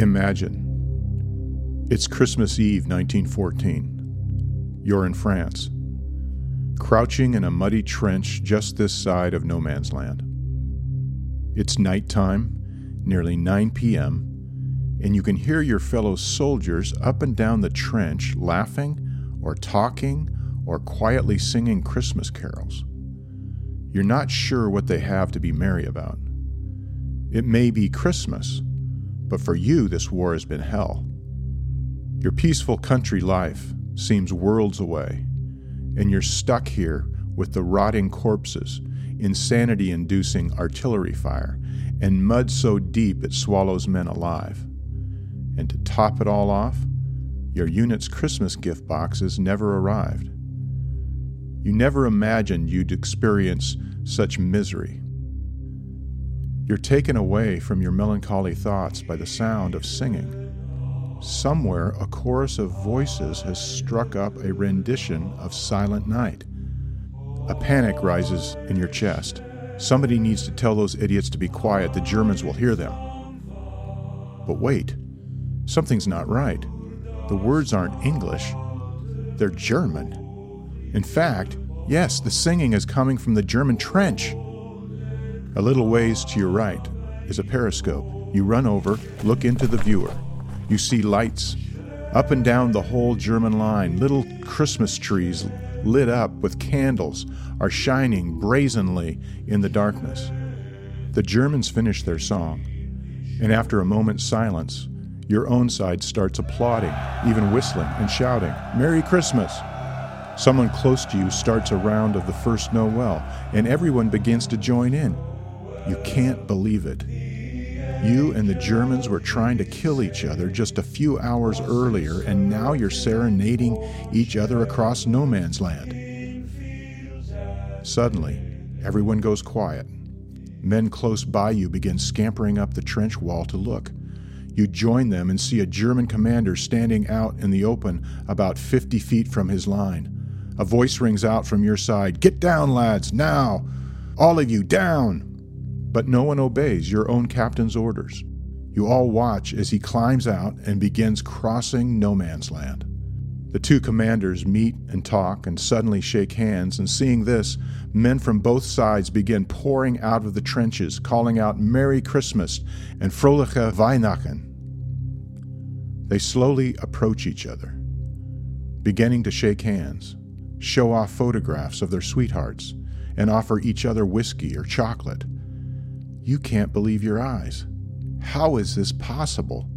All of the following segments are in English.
Imagine. It's Christmas Eve, 1914. You're in France, crouching in a muddy trench just this side of no man's land. It's nighttime, nearly 9 p.m., and you can hear your fellow soldiers up and down the trench laughing or talking or quietly singing Christmas carols. You're not sure what they have to be merry about. It may be Christmas, but for you, this war has been hell. Your peaceful country life seems worlds away, and you're stuck here with the rotting corpses, insanity inducing artillery fire, and mud so deep it swallows men alive. And to top it all off, your unit's Christmas gift boxes never arrived. You never imagined you'd experience such misery. You're taken away from your melancholy thoughts by the sound of singing. Somewhere, a chorus of voices has struck up a rendition of Silent Night. A panic rises in your chest. Somebody needs to tell those idiots to be quiet. The Germans will hear them. But wait, something's not right. The words aren't English, they're German. In fact, yes, the singing is coming from the German trench. A little ways to your right is a periscope. You run over, look into the viewer. You see lights. Up and down the whole German line, little Christmas trees lit up with candles are shining brazenly in the darkness. The Germans finish their song, and after a moment's silence, your own side starts applauding, even whistling and shouting, Merry Christmas! Someone close to you starts a round of the first Noel, and everyone begins to join in. You can't believe it. You and the Germans were trying to kill each other just a few hours earlier, and now you're serenading each other across no man's land. Suddenly, everyone goes quiet. Men close by you begin scampering up the trench wall to look. You join them and see a German commander standing out in the open about 50 feet from his line. A voice rings out from your side Get down, lads, now! All of you, down! But no one obeys your own captain's orders. You all watch as he climbs out and begins crossing no man's land. The two commanders meet and talk and suddenly shake hands, and seeing this, men from both sides begin pouring out of the trenches, calling out Merry Christmas and Froliche Weihnachten. They slowly approach each other, beginning to shake hands, show off photographs of their sweethearts, and offer each other whiskey or chocolate. You can't believe your eyes. How is this possible?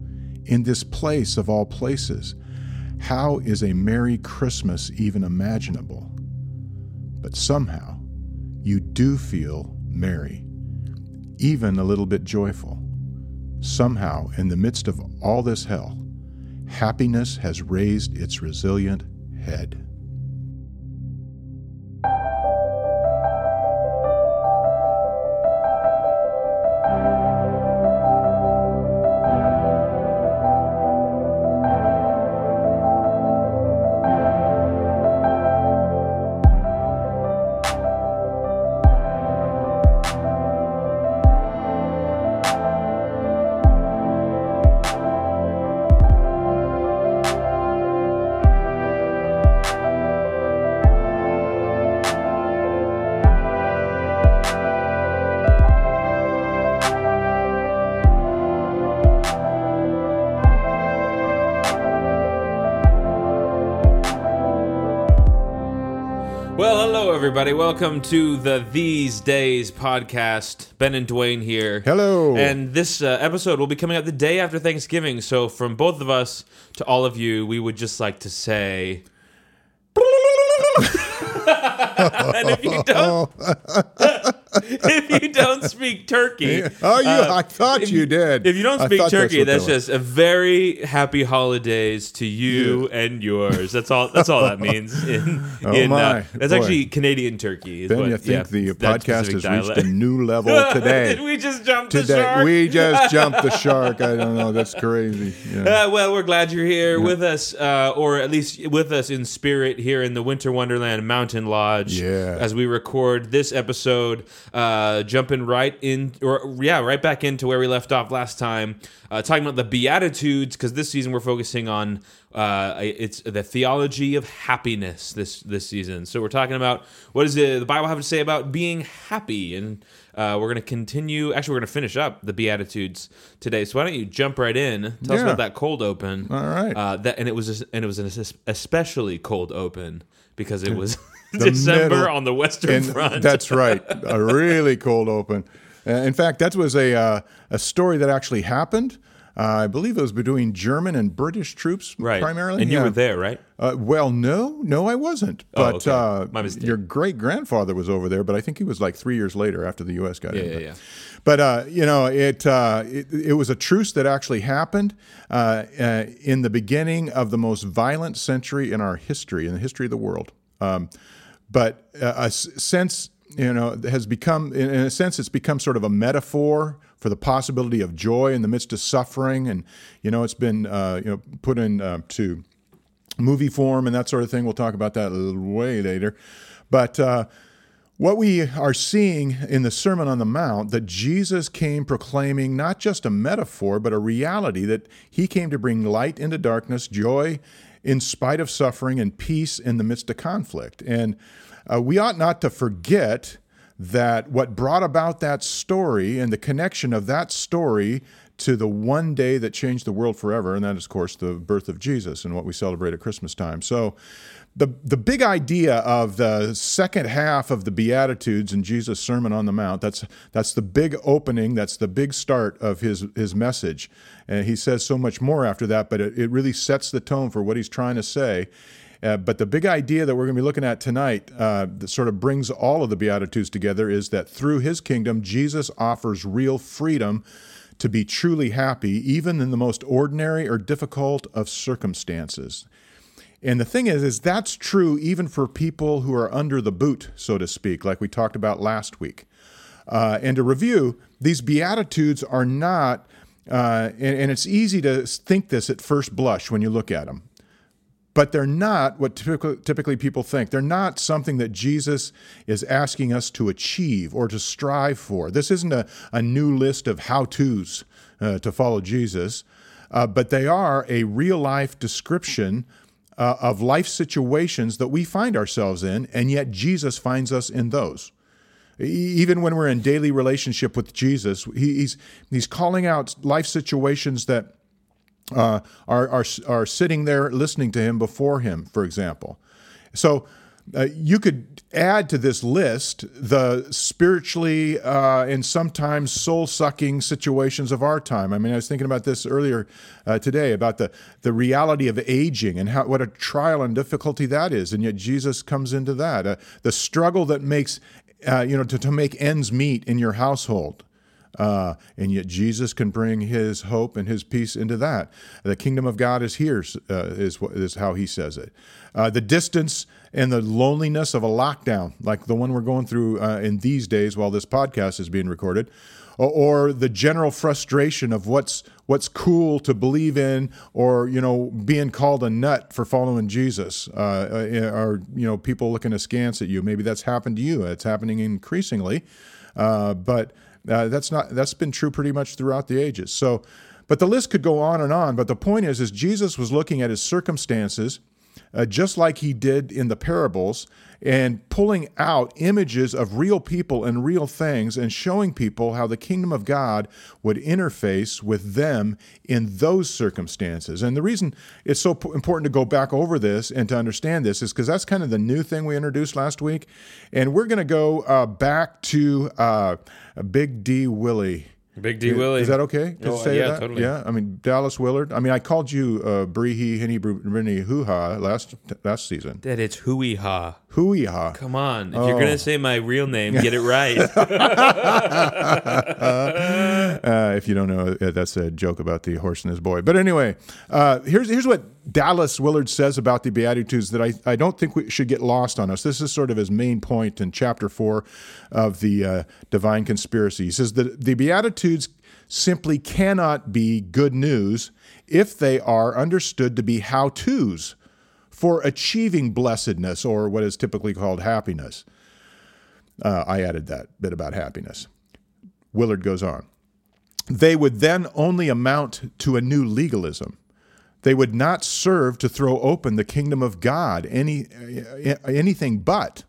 In this place of all places, how is a Merry Christmas even imaginable? But somehow, you do feel merry, even a little bit joyful. Somehow, in the midst of all this hell, happiness has raised its resilient head. Well, hello everybody. Welcome to the These Days podcast. Ben and Dwayne here. Hello. And this uh, episode will be coming out the day after Thanksgiving. So, from both of us to all of you, we would just like to say. and if you don't, if you don't speak turkey, Oh, you! uh, I thought you did. If you don't speak thought that's turkey, that's, just a very happy holidays to you and yours. That's all. That's all that means. In, Oh in, my, uh, that's boy. actually Canadian turkey. Is Ben, what, I think yeah, the podcast has reached a new level today. Did we just jump the today, shark? we just jumped the shark. I don't know. That's crazy. Yeah. Uh, well, we're glad you're here with us, uh, or at least with us in spirit here in the Winter Wonderland Mountain Lodge. Yeah. As we record this episode uh, jumping right in, or yeah, right back into where we left off last time, uh, talking about the Beatitudes, because this season we're focusing on uh, it's the theology of happiness this this season. So we're talking about what does the, the Bible have to say about being happy, and uh, we're going to continue. Actually, we're going to finish up the Beatitudes today. So why don't you jump right in? Tell us about that cold open. All right. Uh, that and it was and it was an especially cold open because it was December middle- on the Western Front. that's right, a really cold open. Uh, in fact, that was a uh, a story that actually happened. Uh, I believe it was between German and British troops right. primarily. And you Yeah. were there, right? Uh, well, no, no, I wasn't. Oh, But okay. uh, My mistake. your great grandfather was over there, but I think he was like three years later after the U.S. got Yeah, in. yeah, But- yeah. But uh, you know, it, uh, it it was a truce that actually happened uh, uh, in the beginning of the most violent century in our history, in the history of the world. Um, but uh, a sense, you know, has become, in, a sense, it's become sort of a metaphor for the possibility of joy in the midst of suffering, and you know, it's been uh, you know put in uh, to movie form and that sort of thing. We'll talk about that a little way later. But uh, what we are seeing in the Sermon on the Mount, that Jesus came proclaiming not just a metaphor, but a reality that he came to bring light into darkness, joy in spite of suffering, and peace in the midst of conflict. And uh, we ought not to forget that what brought about that story and the connection of that story to the one day that changed the world forever, and that is, of course, the birth of Jesus and what we celebrate at Christmas time. So, the, the big idea of the second half of the Beatitudes in Jesus' Sermon on the Mount, that's, that's the big opening, that's the big start of his, his message. And he says so much more after that, but it, it really sets the tone for what he's trying to say. Uh, but the big idea that we're going to be looking at tonight uh, that sort of brings all of the Beatitudes together is that through his kingdom, Jesus offers real freedom to be truly happy, even in the most ordinary or difficult of circumstances. And the thing is, is that's true even for people who are under the boot, so to speak, like we talked about last week. Uh, and to review, these beatitudes are not, uh, and, and it's easy to think this at first blush when you look at them, but they're not what typically, people think. They're not something that Jesus is asking us to achieve or to strive for. This isn't a, a new list of how to's uh, to follow Jesus, uh, but they are a real life description uh, of life situations that we find ourselves in, and yet Jesus finds us in those. Even when we're in daily relationship with Jesus, he, he's he's calling out life situations that uh, are, are are sitting there listening to him before him, for example. So uh, you could add to this list the spiritually uh, and sometimes soul sucking situations of our time. I mean, I was thinking about this earlier uh, today about the, the reality of aging and how what a trial and difficulty that is, and yet Jesus comes into that. Uh, the struggle that makes uh, you know to, to make ends meet in your household. Uh, and yet Jesus can bring His hope and His peace into that. The kingdom of God is here, uh, is how He says it. Uh, the distance and the loneliness of a lockdown, like the one we're going through uh, in these days while this podcast is being recorded, or, or the general frustration of what's what's cool to believe in, or you know being called a nut for following Jesus, uh, uh, or you know people looking askance at you. Maybe that's happened to you. It's happening increasingly, uh, but. Uh, that's not that's been true pretty much throughout the ages. So, but the list could go on and on. But the point is, is Jesus was looking at his circumstances, uh, just like he did in the parables, and pulling out images of real people and real things, and showing people how the kingdom of God would interface with them in those circumstances. And the reason it's so important to go back over this and to understand this is because that's kind of the new thing we introduced last week, and we're going to go uh, back to uh, Big D Willie. Big D Willie. Is that okay to Oh, say yeah, that? totally. Yeah, I mean Dallas Willard. I mean, I called you uh, Brehe Henny Brini Hoo Ha last last season. That it's hooey ha. Hooey Ha. Come on. If Oh. you're going to say my real name, get it right. Uh, if you don't know, uh, that's a joke about the horse and his boy. But anyway, uh, here's here's what Dallas Willard says about the Beatitudes that I, I don't think we should get lost on us. This is sort of his main point in chapter four of the uh, Divine Conspiracy. He says that the Beatitudes simply cannot be good news if they are understood to be how tos for achieving blessedness or what is typically called happiness. Uh, I added that bit about happiness. Willard goes on. They would then only amount to a new legalism. They would not serve to throw open the kingdom of God, any, anything but.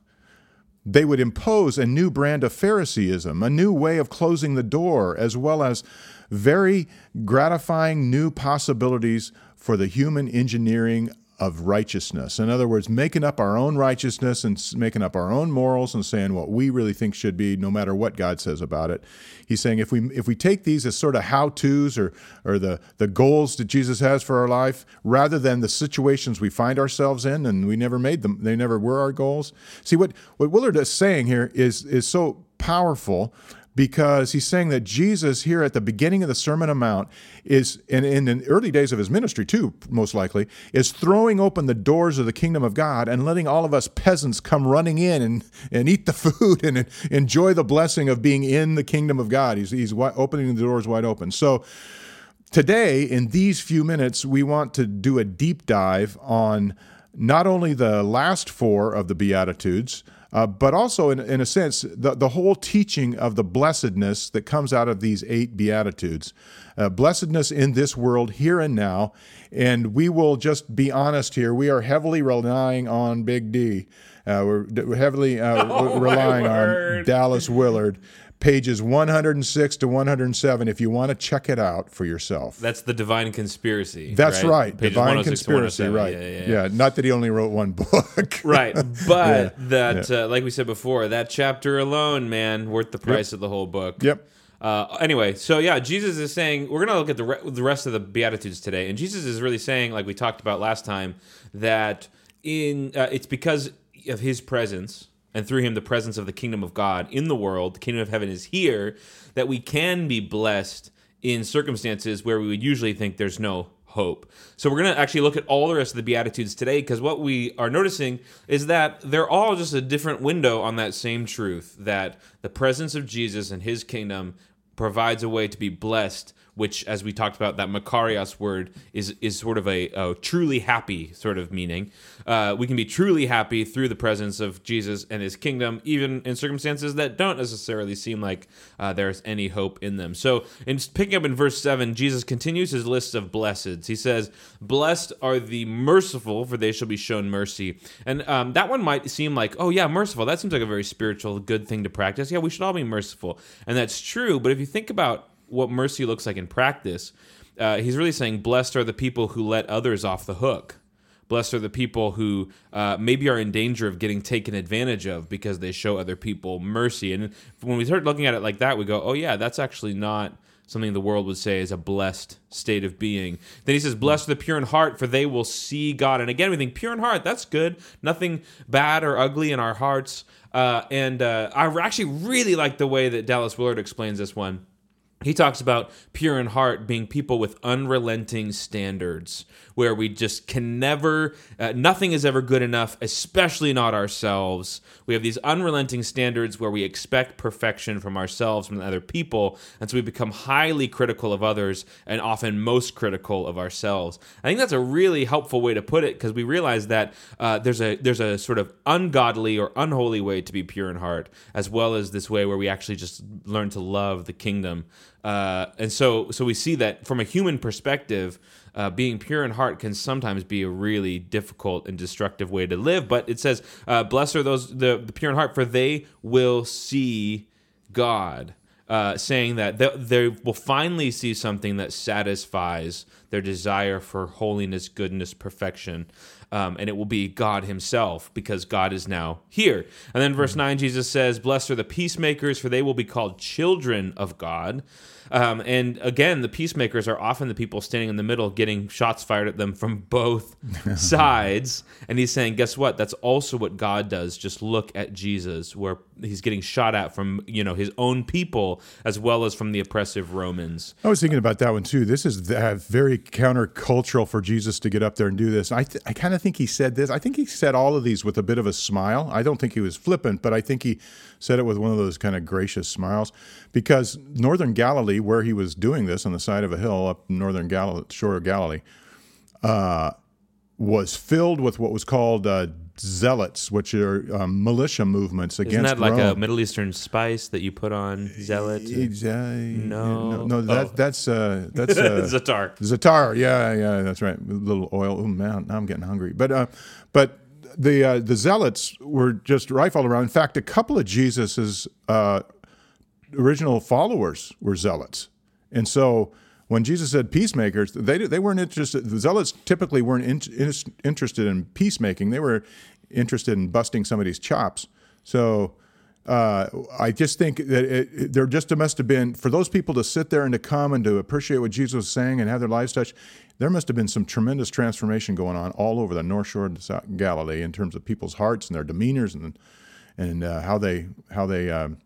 They would impose a new brand of Phariseeism, a new way of closing the door, as well as very gratifying new possibilities for the human engineering of righteousness. In other words, making up our own righteousness and making up our own morals and saying what we really think should be, no matter what God says about it. He's saying if we if we take these as sort of how tos or or the the goals that Jesus has for our life, rather than the situations we find ourselves in and we never made them, they never were our goals. See what what Willard is saying here is is so powerful because he's saying that Jesus here at the beginning of the Sermon on Mount is, and in the early days of his ministry too, most likely, is throwing open the doors of the kingdom of God and letting all of us peasants come running in and, and eat the food and enjoy the blessing of being in the kingdom of God. He's, he's opening the doors wide open. So today, in these few minutes, we want to do a deep dive on not only the last four of the Beatitudes, uh, but also, in, in a sense, the, the whole teaching of the blessedness that comes out of these eight Beatitudes. Uh, blessedness in this world, here and now. And we will just be honest here. We are heavily relying on Big D. Uh, we're heavily uh, oh, relying on Dallas Willard pages 106 to 107 if you want to check it out for yourself. That's the Divine Conspiracy. That's right. right. Divine oh Conspiracy, right. Yeah, yeah, yeah, Not that he only wrote one book. right. But that, uh, like we said before, that chapter alone, man, worth the price yep. of the whole book. Yep. Uh, anyway, so yeah, Jesus is saying we're going to look at the re- the rest of the beatitudes today, and Jesus is really saying, like we talked about last time, that in uh, it's because of His presence and through him the presence of the kingdom of God in the world, the kingdom of heaven is here, that we can be blessed in circumstances where we would usually think there's no hope. So we're going to actually look at all the rest of the beatitudes today because what we are noticing is that they're all just a different window on that same truth that the presence of Jesus and his kingdom provides a way to be blessed which, as we talked about, that Makarios word is is sort of a, a truly happy sort of meaning. Uh, we can be truly happy through the presence of Jesus and His kingdom, even in circumstances that don't necessarily seem like uh, there's any hope in them. So, in picking up in verse seven, Jesus continues his list of blesseds. He says, "Blessed are the merciful, for they shall be shown mercy." And um, that one might seem like, oh yeah, merciful. That seems like a very spiritual, good thing to practice. Yeah, we should all be merciful, and that's true. But if you think about what mercy looks like in practice, uh, he's really saying, Blessed are the people who let others off the hook. Blessed are the people who uh, maybe are in danger of getting taken advantage of because they show other people mercy. And when we start looking at it like that, we go, oh, yeah, that's actually not something the world would say is a blessed state of being. Then he says, Blessed are the pure in heart, for they will see God. And again, we think pure in heart, that's good. Nothing bad or ugly in our hearts. Uh, and uh, I actually really like the way that Dallas Willard explains this one he talks about pure in heart being people with unrelenting standards where we just can never uh, nothing is ever good enough especially not ourselves. We have these unrelenting standards where we expect perfection from ourselves from other people and so we become highly critical of others and often most critical of ourselves. I think that's a really helpful way to put it because we realize that uh, there's a there's a sort of ungodly or unholy way to be pure in heart as well as this way where we actually just learn to love the kingdom uh, and so so we see that from a human perspective uh, being pure in heart can sometimes be a really difficult and destructive way to live. But it says, uh, "Blessed are those the, the, pure in heart, for they will see God." Uh, saying that they, they will finally see something that satisfies their desire for holiness, goodness, perfection. Um, and it will be God Himself because God is now here. And then verse 9, Jesus says, Blessed are the peacemakers, for they will be called children of God. Um, and again, the peacemakers are often the people standing in the middle getting shots fired at them from both sides. And he's saying, guess what? That's also what God does. Just look at Jesus, where he's getting shot at from you know his own people as well as from the oppressive Romans. I was thinking about that one too. This is very countercultural for Jesus to get up there and do this. I th- I kind of think he said this. I think he said all of these with a bit of a smile. I don't think he was flippant, but I think he said it with one of those kind of gracious smiles because northern Galilee, where he was doing this on the side of a hill up northern Galilee, shore of Galilee. Uh, was filled with what was called uh, zealots, which are um, militia movements against Isn't that like a Middle Eastern spice that you put on zealot? Uh, No. no, no, that, Oh. that's uh, that's uh, Zatar. Zatar, yeah, yeah, that's right. A little oil. Oh man, now I'm getting hungry. But uh, but the uh, the zealots were just rife all around. In fact, a couple of Jesus's uh, original followers were zealots, and so when Jesus said peacemakers, they they weren't interested. The zealots typically weren't in, in, interested in peacemaking. They were interested in busting somebody's chops. So. Uh, I just think that it, there just must have been for those people to sit there and to come and to appreciate what Jesus was saying and have their lives touched. There must have been some tremendous transformation going on all over the North Shore of South Galilee in terms of people's hearts and their demeanors and and uh, how they how they um,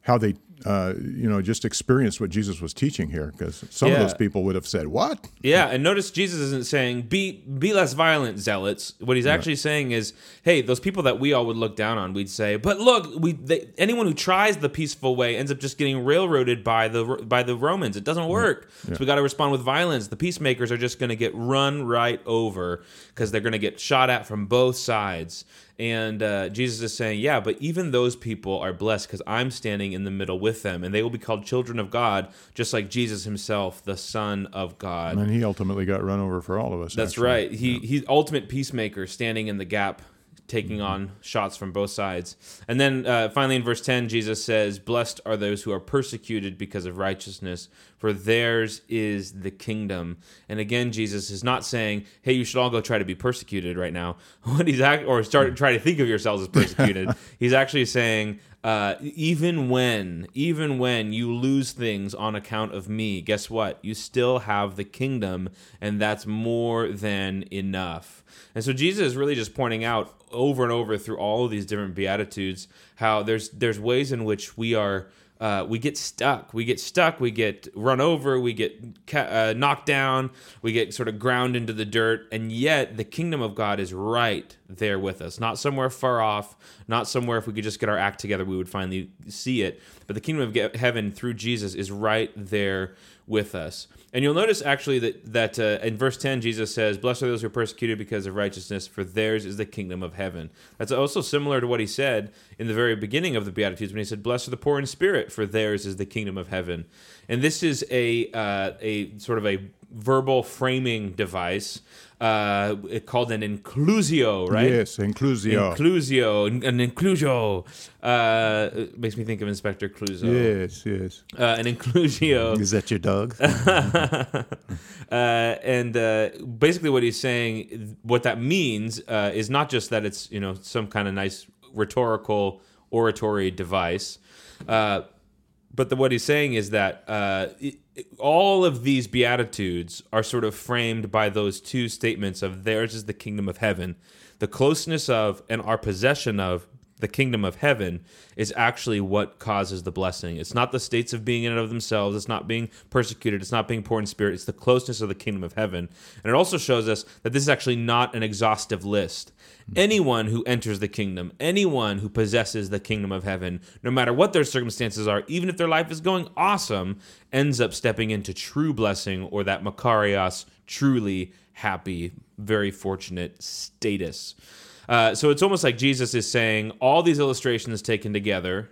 how they uh, you know just experienced what Jesus was teaching here because some of those people would have said what Yeah, and notice Jesus isn't saying be be less violent, zealots. What he's actually saying is, hey, those people that we all would look down on, we'd say, but look, we they, anyone who tries the peaceful way ends up just getting railroaded by the by the Romans. It doesn't work. So we got to respond with violence. The peacemakers are just going to get run right over because they're going to get shot at from both sides. And uh, Jesus is saying, yeah, but even those people are blessed because I'm standing in the middle with them, and they will be called children of God, just like Jesus himself, the Son of God. and then he ultimately got run over for all of us. That's actually. right. He he's ultimate peacemaker, standing in the gap, taking Mm-hmm. on shots from both sides. And then uh, finally in verse ten, Jesus says, "Blessed are those who are persecuted because of righteousness, for theirs is the kingdom." And again, Jesus is not saying, "Hey, you should all go try to be persecuted right now." What he's act- or start try to think of yourselves as persecuted. he's actually saying. Uh, even when, even when you lose things on account of me, guess what? You still have the kingdom, and that's more than enough. And so Jesus is really just pointing out over and over through all of these different beatitudes how there's there's ways in which we are uh, we get stuck. We get stuck. We get run over. We get uh, knocked down. We get sort of ground into the dirt. And yet, the kingdom of God is right there with us, not somewhere far off, not somewhere if we could just get our act together, we would finally see it. But the kingdom of heaven through Jesus is right there with us. And you'll notice actually that that uh, in verse 10 Jesus says, "Blessed are those who are persecuted because of righteousness, for theirs is the kingdom of heaven." That's also similar to what he said in the very beginning of the beatitudes when he said, "Blessed are the poor in spirit, for theirs is the kingdom of heaven." And this is a uh, a sort of a verbal framing device uh, called an inclusio, right? Yes, inclusio. Inclusio, an inclusio. Uh, makes me think of Inspector Clouseau. yes, yes. Uh, an inclusio. Is that your dog? uh, and uh, basically, what he's saying, what that means, uh, is not just that it's you know some kind of nice rhetorical oratory device, uh, but the, what he's saying is that uh, it, all of these beatitudes are sort of framed by those two statements of theirs is the kingdom of heaven, the closeness of and our possession of the kingdom of heaven is actually what causes the blessing. It's not the states of being in and of themselves. It's not being persecuted. It's not being poor in spirit. It's the closeness of the kingdom of heaven. And it also shows us that this is actually not an exhaustive list. Anyone who enters the kingdom, anyone who possesses the kingdom of heaven, no matter what their circumstances are, even if their life is going awesome, ends up stepping into true blessing or that Makarios, truly happy, very fortunate status. Uh, so it's almost like Jesus is saying all these illustrations taken together.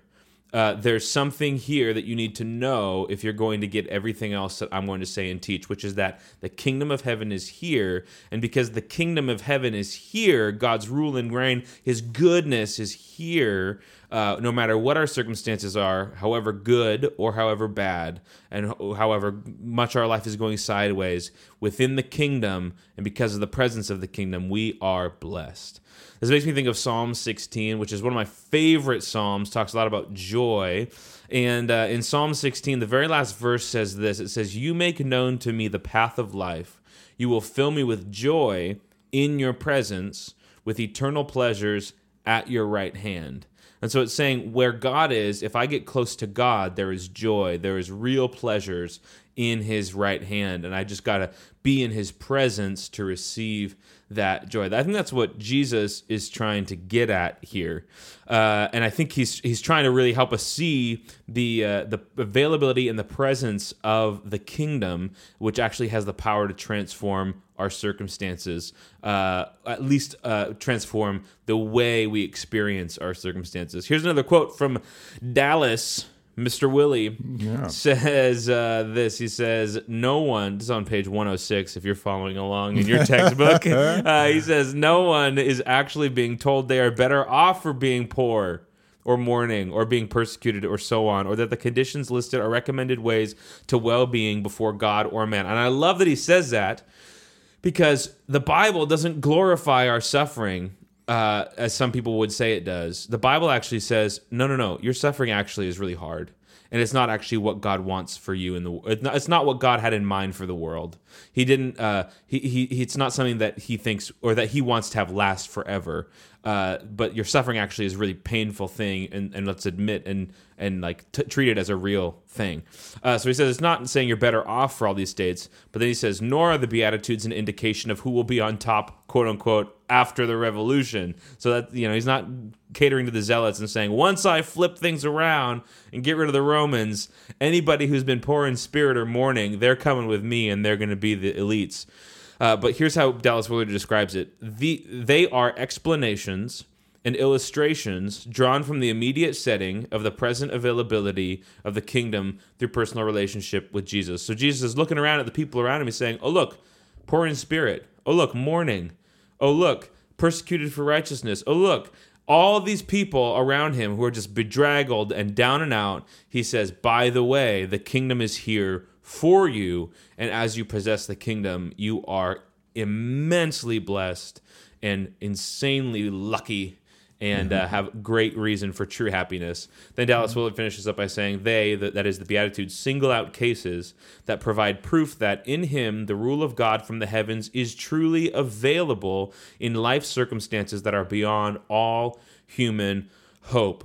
Uh, there's something here that you need to know if you're going to get everything else that I'm going to say and teach, which is that the kingdom of heaven is here. And because the kingdom of heaven is here, God's rule and reign, his goodness is here, uh, no matter what our circumstances are, however good or however bad, and however much our life is going sideways, within the kingdom and because of the presence of the kingdom, we are blessed. This makes me think of Psalm 16, which is one of my favorite psalms. Talks a lot about joy, and uh, in Psalm 16, the very last verse says this: It says, "You make known to me the path of life. You will fill me with joy in your presence, with eternal pleasures at your right hand." And so it's saying where God is, if I get close to God, there is joy, there is real pleasures in his right hand. And I just got to be in his presence to receive that joy. I think that's what Jesus is trying to get at here, uh, and I think he's he's trying to really help us see the uh, the availability and the presence of the kingdom, which actually has the power to transform our circumstances, uh, at least uh, transform the way we experience our circumstances. Here's another quote from Dallas Mr. Willie yeah. says uh, this. He says, No one, this is on page 106 if you're following along in your textbook. uh, he says, No one is actually being told they are better off for being poor or mourning or being persecuted or so on, or that the conditions listed are recommended ways to well being before God or man. And I love that he says that because the Bible doesn't glorify our suffering uh, as some people would say it does. The Bible actually says, no, no, no, your suffering actually is really hard. And it's not actually what God wants for you in the. It's not, it's not what God had in mind for the world. He didn't. Uh, he, he. It's not something that he thinks or that he wants to have last forever. Uh, but your suffering actually is a really painful thing, and, and let's admit and and like t- treat it as a real thing. Uh, so he says it's not saying you're better off for all these states, but then he says nor are the beatitudes an indication of who will be on top, quote unquote, after the revolution. So that you know he's not catering to the zealots and saying once I flip things around and get rid of the Romans, anybody who's been poor in spirit or mourning, they're coming with me and they're going to be the elites. Uh, but here's how Dallas Willard describes it: the they are explanations and illustrations drawn from the immediate setting of the present availability of the kingdom through personal relationship with Jesus. So Jesus is looking around at the people around him. He's saying, "Oh look, poor in spirit. Oh look, mourning. Oh look, persecuted for righteousness. Oh look." All these people around him who are just bedraggled and down and out, he says, By the way, the kingdom is here for you. And as you possess the kingdom, you are immensely blessed and insanely lucky and uh, mm-hmm. uh, have great reason for true happiness. Then Dallas mm-hmm. Willard finishes up by saying, They, that, that is the Beatitudes, single out cases that provide proof that in Him the rule of God from the heavens is truly available in life circumstances that are beyond all human hope.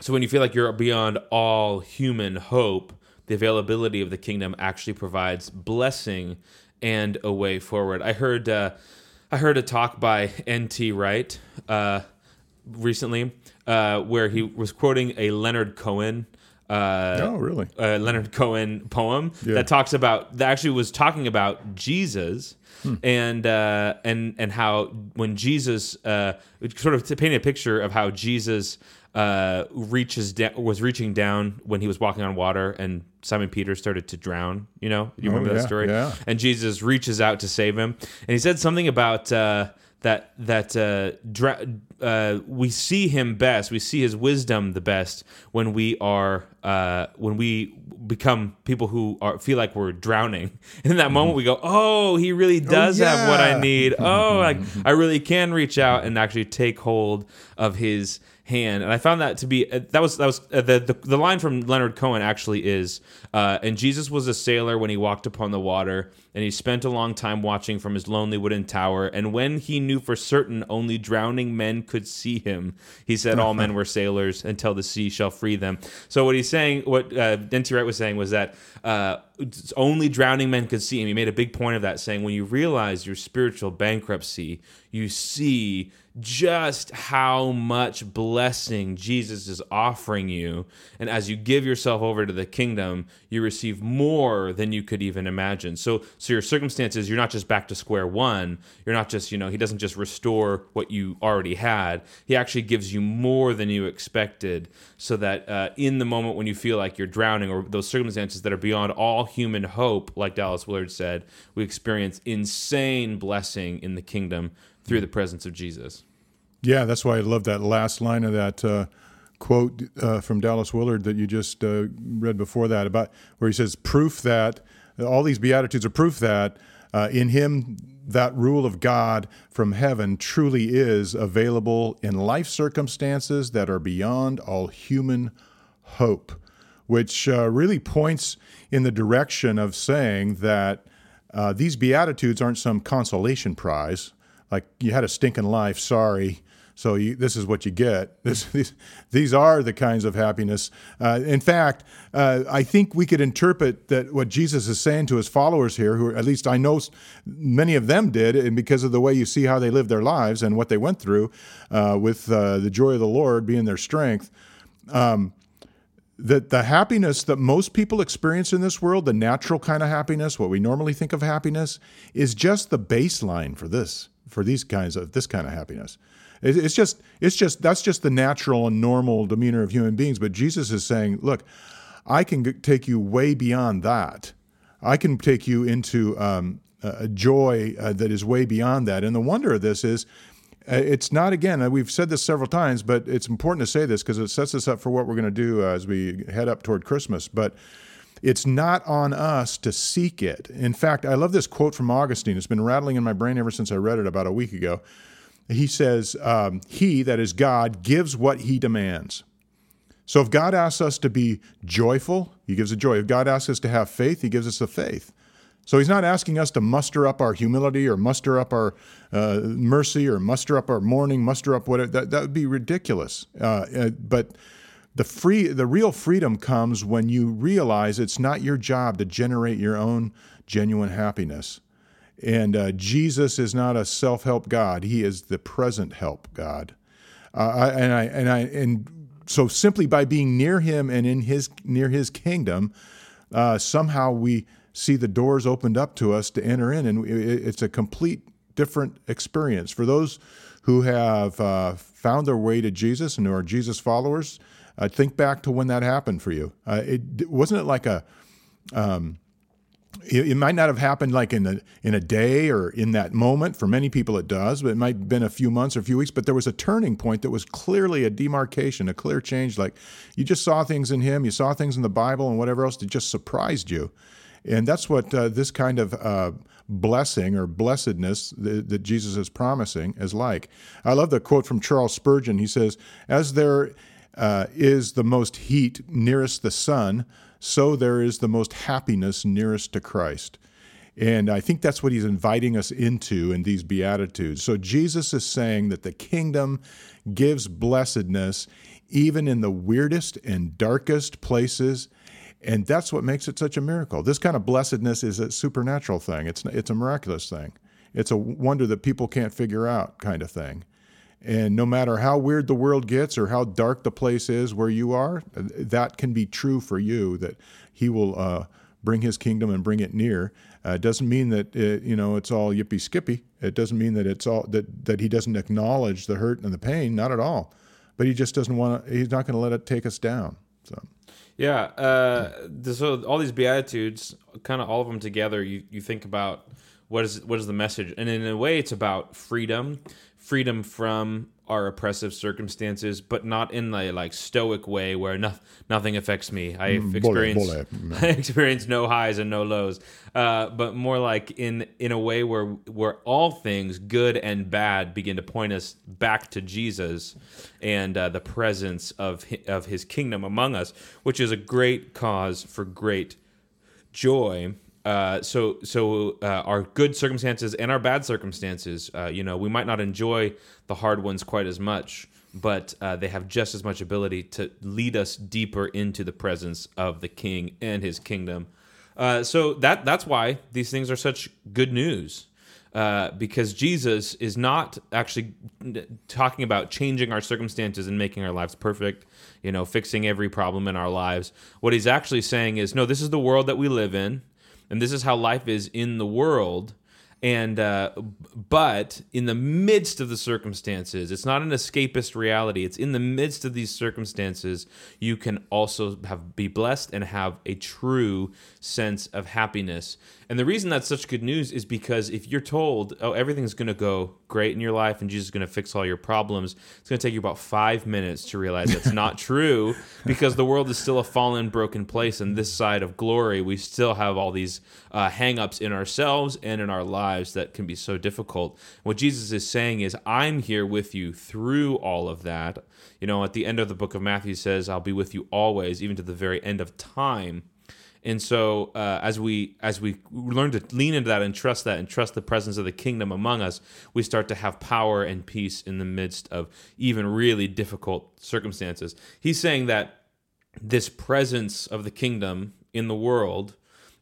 So when you feel like you're beyond all human hope, the availability of the kingdom actually provides blessing and a way forward. I heard uh, I heard a talk by N.T. Wright uh, recently uh, where he was quoting a Leonard Cohen. Uh, oh, really? Leonard Cohen poem yeah. that talks about that actually was talking about Jesus. Hmm. And uh, and and how when Jesus uh, sort of to paint a picture of how Jesus uh, reaches down, was reaching down when he was walking on water, and Simon Peter started to drown. You know, you remember oh, yeah, that story? Yeah. And Jesus reaches out to save him, and he said something about uh, that that uh, dra- uh, we see him best. We see his wisdom the best when we are uh, when we become people who are feel like we're drowning. And in that moment, we go, "Oh, he really oh, does oh, yeah. have what I need. Oh, like I really can reach out and actually take hold of his." Hand, and I found that to be uh, that was that was uh, the, the, the line from Leonard Cohen actually is, uh, and Jesus was a sailor when he walked upon the water, and he spent a long time watching from his lonely wooden tower, and when he knew for certain only drowning men could see him, he said all men were sailors until the sea shall free them. So what he's saying, what uh. Wright was saying was that uh, only drowning men could see him. He made a big point of that, saying when you realize your spiritual bankruptcy, you see just how much blessing Jesus is offering you. And as you give yourself over to the kingdom, you receive more than you could even imagine. So, so your circumstances, you're not just back to square one. You're not just, you know, he doesn't just restore what you already had. He actually gives you more than you expected so that uh, in the moment when you feel like you're drowning or those circumstances that are beyond all human hope, like Dallas Willard said, we experience insane blessing in the kingdom through the presence of Jesus. Yeah, that's why I love that last line of that uh, quote uh, from Dallas Willard that you just uh, read before that about where he says, "Proof that all these beatitudes are proof that uh, in Him that rule of God from heaven truly is available in life circumstances that are beyond all human hope." Which uh, really points in the direction of saying that uh, these beatitudes aren't some consolation prize like you had a stinking life, sorry, So you, this is what you get. This, these, these are the kinds of happiness. Uh, in fact, uh, I think we could interpret that what Jesus is saying to his followers here, who at least I know many of them did, and because of the way you see how they lived their lives and what they went through uh, with uh, the joy of the Lord being their strength. Um, that the happiness that most people experience in this world, the natural kind of happiness, what we normally think of happiness, is just the baseline for this, for these kinds of this kind of happiness. It's just, it's just, that's just the natural and normal demeanor of human beings. But Jesus is saying, look, I can take you way beyond that. I can take you into um, a joy uh, that is way beyond that. And the wonder of this is, uh, it's not again. Uh, we've said this several times, but it's important to say this because it sets us up for what we're going to do uh, as we head up toward Christmas. But it's not on us to seek it. In fact, I love this quote from Augustine. It's been rattling in my brain ever since I read it about a week ago he says, um, He, that is God, gives what He demands. So if God asks us to be joyful, He gives a joy. If God asks us to have faith, He gives us the faith. So He's not asking us to muster up our humility or muster up our uh, mercy or muster up our mourning, muster up whatever. That, that would be ridiculous. Uh, uh, but the free, the real freedom comes when you realize it's not your job to generate your own genuine happiness. And uh, Jesus is not a self help God, He is the present help God. Uh, and I and I and so simply by being near Him and in His near His kingdom, uh, somehow we see the doors opened up to us to enter in, and it's a complete different experience for those who have uh, found their way to Jesus and who are Jesus followers. Uh, think back to when that happened for you. Uh, it wasn't it like a um, it, might not have happened like in a in a day or in that moment. For many people, it does, but it might have been a few months or a few weeks. But there was a turning point that was clearly a demarcation, a clear change. Like you just saw things in Him, you saw things in the Bible, and whatever else that just surprised you. And that's what uh, this kind of uh, blessing or blessedness that, that, Jesus is promising is like. I love the quote from Charles Spurgeon. He says, "As there uh, is the most heat nearest the sun." So there is the most happiness nearest to Christ. And I think that's what he's inviting us into in these Beatitudes. So Jesus is saying that the kingdom gives blessedness even in the weirdest and darkest places. And that's what makes it such a miracle. This kind of blessedness is a supernatural thing, it's, it's a miraculous thing. It's a wonder that people can't figure out kind of thing. And no matter how weird the world gets or how dark the place is where you are, that can be true for you. That He will uh, bring His kingdom and bring it near. Uh, it doesn't mean that it, you know it's all yippee skippy. It doesn't mean that it's all that that He doesn't acknowledge the hurt and the pain. Not at all. But He just doesn't want to. He's not going to let it take us down. So. Yeah. Uh, so all these beatitudes, kind of all of them together, you, you think about what is what is the message, and in a way, it's about freedom freedom from our oppressive circumstances, but not in a like stoic way where no, nothing affects me. I mm, experience I experience no highs and no lows, uh, but more like in in a way where where all things, good and bad, begin to point us back to Jesus and uh, the presence of of His kingdom among us, which is a great cause for great joy uh, so so uh, our good circumstances and our bad circumstances, uh, you know, we might not enjoy the hard ones quite as much, but uh, they have just as much ability to lead us deeper into the presence of the King and His kingdom. Uh, so that that's why these things are such good news. Because Jesus is not actually talking about changing our circumstances and making our lives perfect, you know, fixing every problem in our lives. What he's actually saying is, no, this is the world that we live in and this is how life is in the world and uh, but in the midst of the circumstances it's not an escapist reality it's in the midst of these circumstances you can also have be blessed and have a true sense of happiness and the reason that's such good news is because if you're told, oh, everything's going to go great in your life and Jesus is going to fix all your problems, it's going to take you about five minutes to realize that's not true because the world is still a fallen, broken place. And this side of glory, we still have all these uh, hangups in ourselves and in our lives that can be so difficult. What Jesus is saying is, I'm here with you through all of that. You know, at the end of the book of Matthew says, I'll be with you always, even to the very end of time. And so, uh, as we as we learn to lean into that and trust that and trust the presence of the kingdom among us, we start to have power and peace in the midst of even really difficult circumstances. He's saying that this presence of the kingdom in the world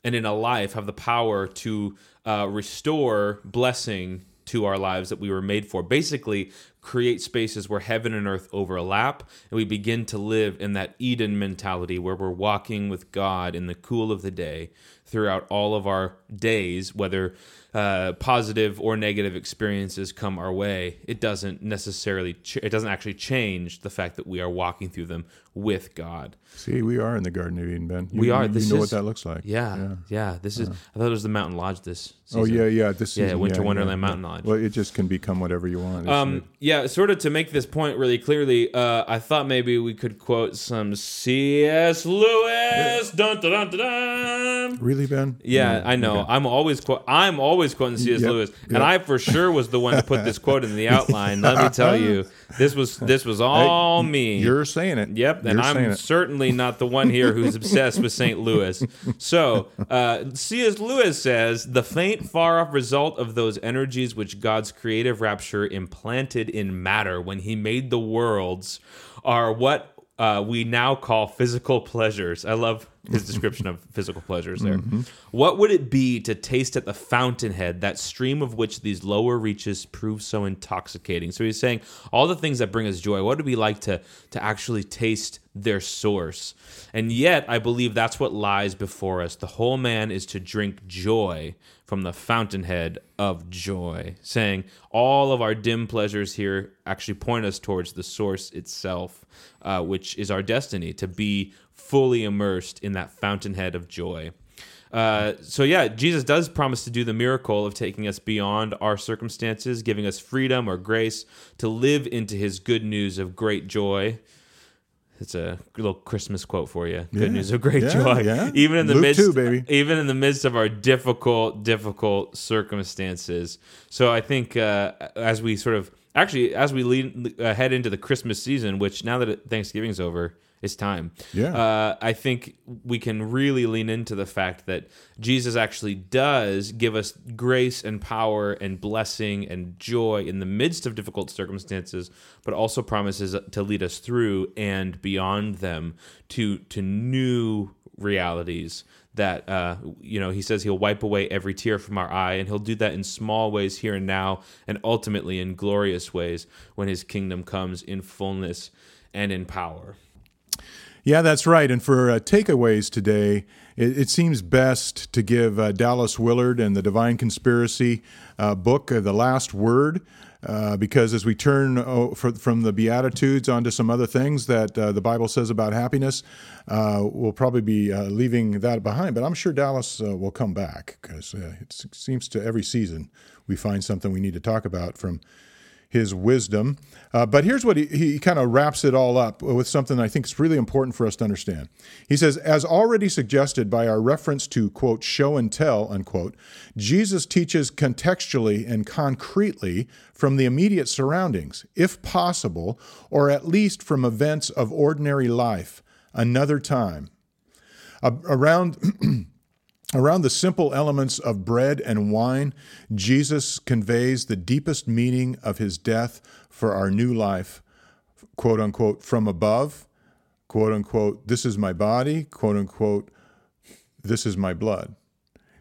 and in a life have the power to uh, restore blessing to our lives that we were made for. Basically, create spaces where heaven and earth overlap and we begin to live in that Eden mentality where we're walking with God in the cool of the day throughout all of our days, whether uh, positive or negative experiences come our way. It doesn't necessarily, ch- it doesn't actually change the fact that we are walking through them with God. See, we are in the Garden of Eden, Ben. You, We are. You, This know is- what that looks like. Yeah, yeah. this is. I thought it was the Mountain Lodge this. Season. Oh yeah, yeah. This Yeah, season, Winter yeah, Wonderland yeah. Mountain Lodge. Well, it just can become whatever you want. Um, yeah, sort of to make this point really clearly, uh, I thought maybe we could quote some C.S. Lewis. Dun, dun, dun, dun, dun. really, Ben? Yeah, I know. okay. I'm always quote. I'm always quoting C.S. Yep, Lewis, yep. and I for sure was the one to put this quote in the outline. Let me tell you, this was this was all me. You're saying it. Yep, and You're I'm it. certainly not the one here who's obsessed with St. Louis. So, uh, C.S. Lewis says the faint, far off result of those energies which God's creative rapture implanted in matter when He made the worlds are what uh, we now call physical pleasures. I love his description of physical pleasures there. What would it be to taste at the fountainhead, that stream of which these lower reaches prove so intoxicating? So he's saying all the things that bring us joy. What would it be like to to actually taste their source? And yet, I believe that's what lies before us. The whole man is to drink joy from the fountainhead of joy, saying all of our dim pleasures here actually point us towards the source itself, uh, which is our destiny to be fully immersed in that fountainhead of joy. Uh, so yeah, Jesus does promise to do the miracle of taking us beyond our circumstances, giving us freedom or grace to live into His good news of great joy. It's a little Christmas quote for you. Good Yeah. news of great Yeah, joy. yeah. Even in the Luke midst, too, baby. even in the midst of our difficult, difficult circumstances. So I think uh, as we sort of actually as we lead, uh, head into the Christmas season, which now that Thanksgiving's over, it's time. Yeah. Uh, I think we can really lean into the fact that Jesus actually does give us grace and power and blessing and joy in the midst of difficult circumstances, but also promises to lead us through and beyond them to to new realities that uh, you know he says he'll wipe away every tear from our eye and he'll do that in small ways here and now and ultimately in glorious ways when his kingdom comes in fullness and in power Yeah, that's right. And for uh, takeaways today, it, it seems best to give uh, Dallas Willard and the Divine Conspiracy uh, book uh, the last word. Uh, because as we turn oh, for, from the Beatitudes onto some other things that uh, the Bible says about happiness, we'll probably be leaving that behind. But I'm sure Dallas will come back because it seems to every season we find something we need to talk about from his wisdom. Uh, but here's what he, he kind of wraps it all up with something I think is really important for us to understand. He says, as already suggested by our reference to, quote, show and tell, unquote, Jesus teaches contextually and concretely from the immediate surroundings, if possible, or at least from events of ordinary life, another time. A- around Around the simple elements of bread and wine, Jesus conveys the deepest meaning of his death for our new life, quote unquote, from above, quote unquote, this is my body, quote unquote, this is my blood.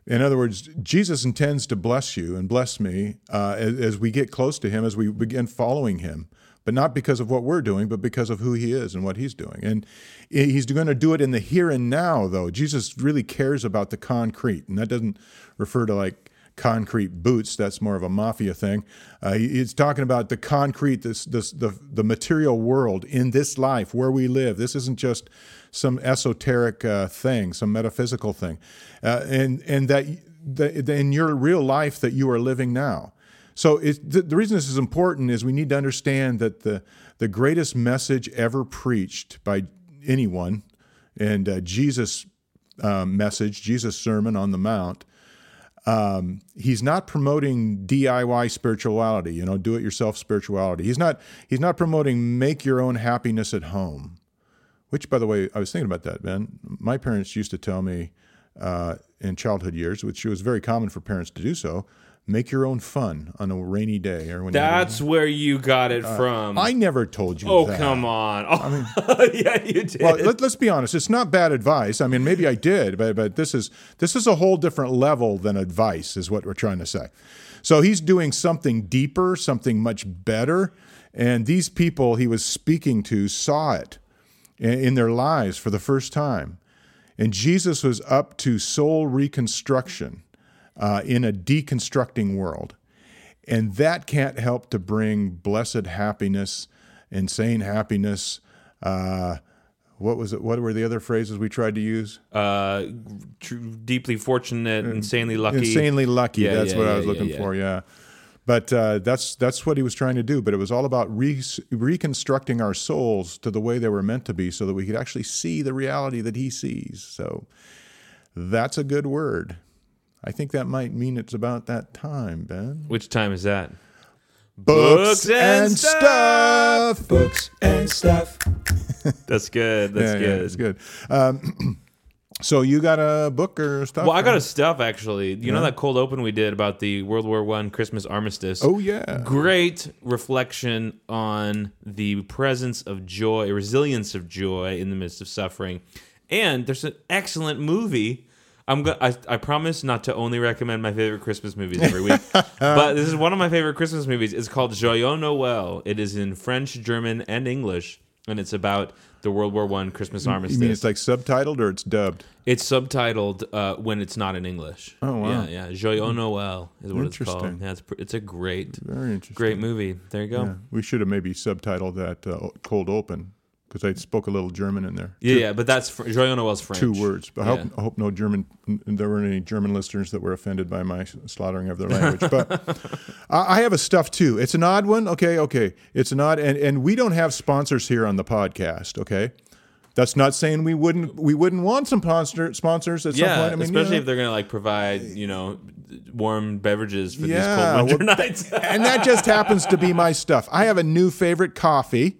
In other words, Jesus intends to bless you and bless me uh, as, as we get close to him, as we begin following him, but not because of what we're doing, but because of who he is and what he's doing. And he's going to do it in the here and now, though. Jesus really cares about the concrete, and that doesn't refer to like concrete boots. That's more of a mafia thing. Uh, he's talking about the concrete, this, this, the, the material world in this life where we live. This isn't just some esoteric uh, thing, some metaphysical thing, uh, and and that, that in your real life that you are living now. So it, the, the reason this is important is we need to understand that the the greatest message ever preached by anyone, and uh, Jesus' um, message, Jesus' sermon on the Mount, um, he's not promoting DIY spirituality, you know, do-it-yourself spirituality. He's not he's not promoting make your own happiness at home. Which, by the way, I was thinking about that, Ben. My parents used to tell me uh, in childhood years, which was very common for parents to do so. Make your own fun on a rainy day or when That's where you got it from. Uh, I never told you oh, that. come on. Oh, yeah, you did. Well, let, us be honest. It's not bad advice. I mean, maybe I did, but but this is this is a whole different level than advice, is what we're trying to say. So he's doing something deeper, something much better, and these people he was speaking to saw it in, in their lives for the first time, and Jesus was up to soul reconstruction uh, in a deconstructing world. And that can't help to bring blessed happiness, insane happiness. Uh, what was it? What were the other phrases we tried to use? uh, tr- deeply fortunate, insanely lucky. Insanely lucky. Yeah, that's yeah, what I was yeah, looking yeah. for. Yeah. But uh, that's that's what he was trying to do. But it was all about re- reconstructing our souls to the way they were meant to be, so that we could actually see the reality that he sees. So that's a good word. I think that might mean it's about that time, Ben. Which time is that? Books and stuff. Books and stuff. That's good. That's yeah, good. yeah, it's good. Um, so you got a book or stuff? Well, I got a stuff actually. You know that cold open we did about the World War One Christmas armistice. Oh yeah. great reflection on the presence of joy, resilience of joy in the midst of suffering. And there's an excellent movie. I'm I, I promise not to only recommend my favorite Christmas movies every week, but this is one of my favorite Christmas movies. It's called Joyeux Noël. It is in French, German, and English, and it's about the World War One Christmas armistice. You mean it's like subtitled or it's dubbed? It's subtitled uh, when it's not in English. Oh, wow. Yeah, yeah. Joyeux Noël is what it's called. Yeah, it's, pr- it's a great, Very interesting. great movie. There you go. Yeah. We should have maybe subtitled that uh, cold open because I spoke a little German in there. Yeah, yeah, but that's fr- Joyeux Noël's French. Two words. But I hope, Yeah. I hope no German. There weren't any German listeners that were offended by my slaughtering of their language. But I I have a stuff too. It's an odd one. Okay, okay. It's an odd, and and we don't have sponsors here on the podcast. Okay. That's not saying we wouldn't we wouldn't want some sponsor, sponsors at some point. I mean, especially yeah. if they're gonna like provide you know warm beverages for Yeah, these cold winter well, nights. and that just happens to be my stuff. I have a new favorite coffee,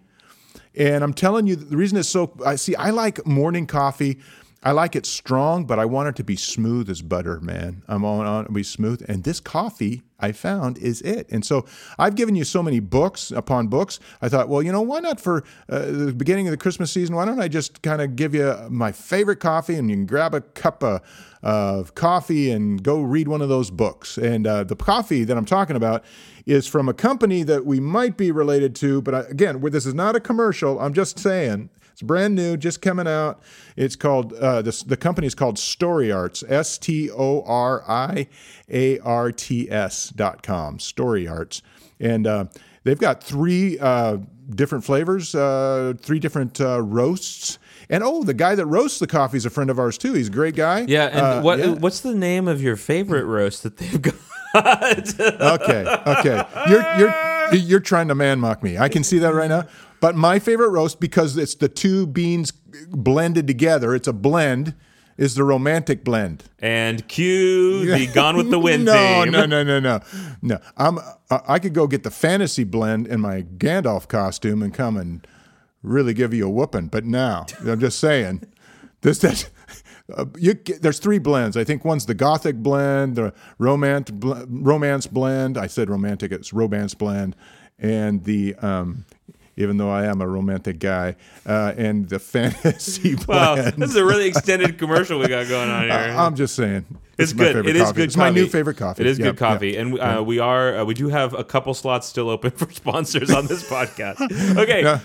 and I'm telling you the reason it's so. I see. I like morning coffee. I like it strong, but I want it to be smooth as butter, man. I'm on on it to be smooth, and this coffee I found is it. And so I've given you so many books upon books. I thought, well, you know, why not for uh, the beginning of the Christmas season? Why don't I just kind of give you my favorite coffee, and you can grab a cup of, of coffee and go read one of those books. And uh, the coffee that I'm talking about is from a company that we might be related to, but I, again, this is not a commercial. I'm just saying it's brand new, just coming out. It's called uh, this. The company is called Storiarts. S T O R I A R T S dot com. Storiarts, and uh, they've got three uh, different flavors, uh, three different uh, roasts. And oh, the guy that roasts the coffee is a friend of ours too. He's a great guy. yeah, and Uh, what yeah. what's the name of your favorite roast that they've got? okay, okay. You're you're you're trying to man mock me. I can see that right now. But my favorite roast because it's the two beans blended together. It's a blend. Is the romantic blend? and cue the Gone with the Wind no, theme. no, no, no, no, no. I'm. I could go get the fantasy blend in my Gandalf costume and come and really give you a whooping. But now I'm just saying, this that. Uh, you, there's three blends. I think one's the gothic blend, the romance bl- romance blend. I said romantic, it's romance blend, and the um, even though I am a romantic guy, uh, and the fantasy Wow, this is a really extended commercial we got going on here. I'm just saying, it's good. It is coffee. good. It's my new favorite coffee. It is Yeah, good coffee, yeah. and uh, we are uh, we do have a couple slots still open for sponsors on this podcast. Okay, uh,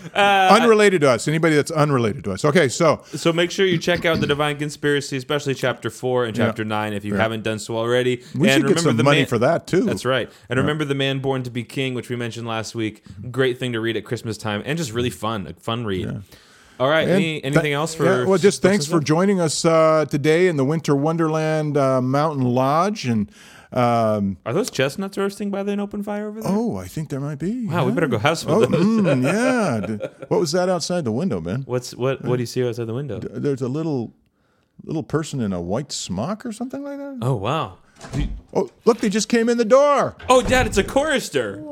unrelated to us. Anybody that's unrelated to us. Okay, so so make sure you check out the Divine Conspiracy, especially chapter four and chapter nine, if you haven't done so already. we and should get some the money man- for that too. That's right. And remember the man born to be king, which we mentioned last week. Great thing to read at Christmas time, and just really fun, a fun read. All right. Any, anything th- else for? yeah, well, just thanks for joining us uh, today in the Winter Wonderland uh, Mountain Lodge. And um, Are those chestnuts roasting by the open fire over there? oh, I think there might be. wow, we better go have some Oh, of those. mm, yeah. What was that outside the window, man? What's what? What do you see outside the window? There's a little little person in a white smock or something like that. Oh wow. Oh, look, they just came in the door. Oh, Dad, it's a chorister.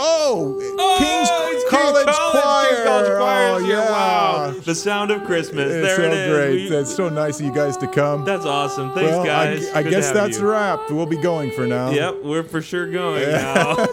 Oh, Oh, King's College King's Choir. King's College Choir Oh, yeah. Wow. The sound of Christmas. It's there so it is. great. We- it's so nice of you guys to come. that's awesome. Thanks, well, guys. I, I guess that's you. a wrap. We'll be going for now. Yep, we're for sure going now.